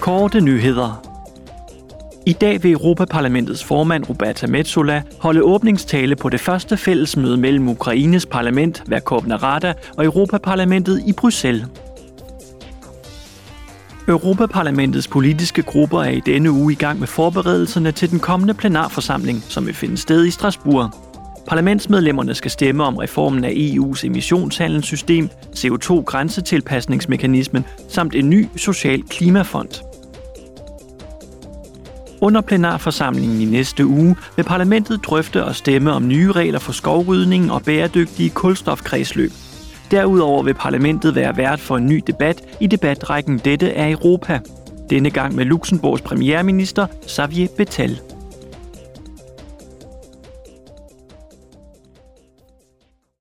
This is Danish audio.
Korte nyheder. I dag vil Europaparlamentets formand Roberta Metsola holde åbningstale på det første fællesmøde mellem Ukraines parlament, Verkhovna Rada, og Europaparlamentet i Bruxelles. Europaparlamentets politiske grupper er i denne uge i gang med forberedelserne til den kommende plenarforsamling, som vil finde sted i Strasbourg. Parlamentsmedlemmerne skal stemme om reformen af EU's emissionshandelssystem, CO2-grænsetilpasningsmekanismen samt en ny social klimafond. Under plenarforsamlingen i næste uge vil parlamentet drøfte og stemme om nye regler for skovrydning og bæredygtige kulstofkredsløb. Derudover vil parlamentet være vært for en ny debat i debatrækken Dette er Europa. Denne gang med Luxemburgs premierminister Xavier Bettel.